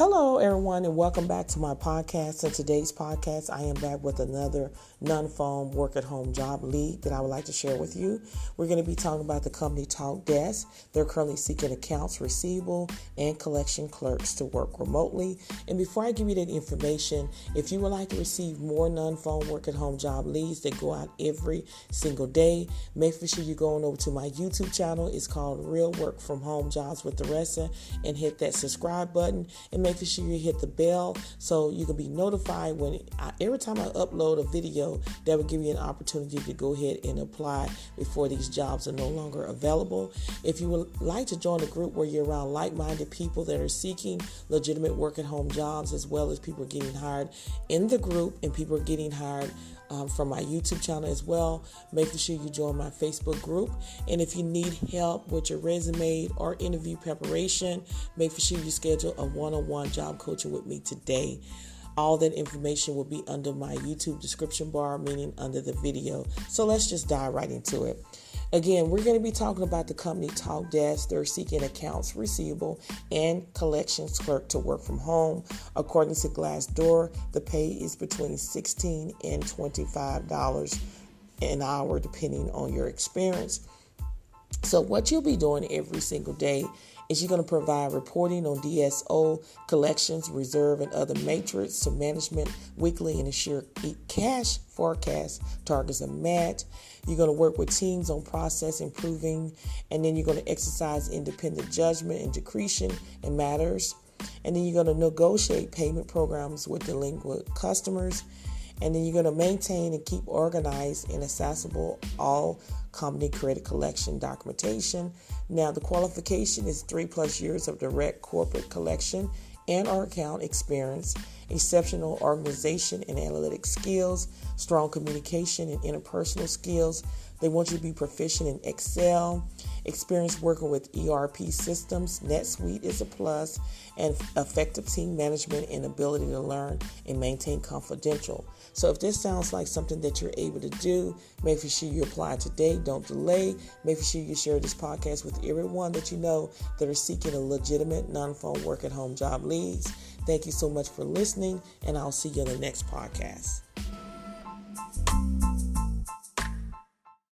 Hello, everyone, and welcome back to my podcast. In today's podcast, I am back with another non phone work at home job lead that I would like to share with you. We're going to be talking about the company Talkdesk. They're currently seeking accounts receivable and collection clerks to work remotely. And before I give you that information, if you would like to receive more non phone work at home job leads that go out every single day, make sure you go on over to my YouTube channel. It's called Real Work from Home Jobs with Theresa and hit that subscribe button and make sure you hit the bell so you can be notified when I, every time I upload a video that will give you an opportunity to go ahead and apply before these jobs are no longer available. If you would like to join a group where you're around like-minded people that are seeking legitimate work at home jobs as well as people getting hired in the group and people are getting hired um, from my YouTube channel as well. Make sure you join my Facebook group. And if you need help with your resume or interview preparation, make sure you schedule a one on one job coaching with me today. All that information will be under my YouTube description bar, meaning under the video. So let's just dive right into it. Again, we're going to be talking about the company Talkdesk. They're seeking accounts receivable and collections clerk to work from home. According to Glassdoor, the pay is between 16 and $25 an hour, depending on your experience. So, what you'll be doing every single day is you're going to provide reporting on DSO, collections, reserve, and other matrix to management weekly and ensure cash forecast targets are met. You're going to work with teams on process improving, and then you're going to exercise independent judgment and discretion in matters. And then you're going to negotiate payment programs with delinquent customers and then you're going to maintain and keep organized and accessible all company credit collection documentation. Now, the qualification is three plus years of direct corporate collection and or account experience, exceptional organization and analytic skills, strong communication and interpersonal skills. They want you to be proficient in Excel, experience working with ERP systems, NetSuite is a plus, and effective team management and ability to learn and maintain confidential. So if this sounds like something that you're able to do, make sure you apply today. Don't delay. Make sure you share this podcast with everyone that you know that are seeking a legitimate non-phone work at home job leads. Thank you so much for listening, and I'll see you in the next podcast.